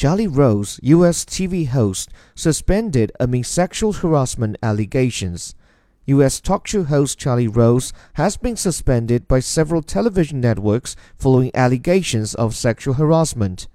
Charlie Rose, U.S. TV host, suspended amid sexual harassment allegations. U.S. talk show host Charlie Rose has been suspended by several television networks following allegations of sexual harassment.